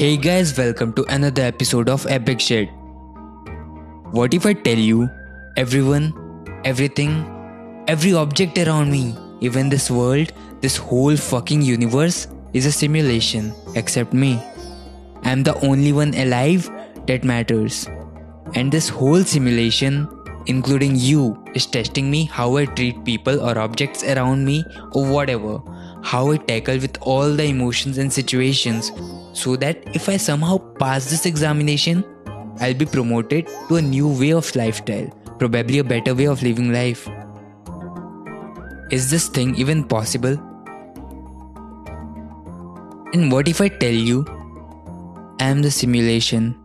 Hey guys, welcome to another episode of Epic Shit. What if I tell you everyone, everything, every object around me, even this world, this whole fucking universe is a simulation except me? I'm the only one alive that matters. And this whole simulation, including you, is testing me how I treat people or objects around me or whatever, how I tackle with all the emotions and situations, so that if I somehow pass this examination, I'll be promoted to a new way of lifestyle, probably a better way of living life. Is this thing even possible? And what if I tell you I am the simulation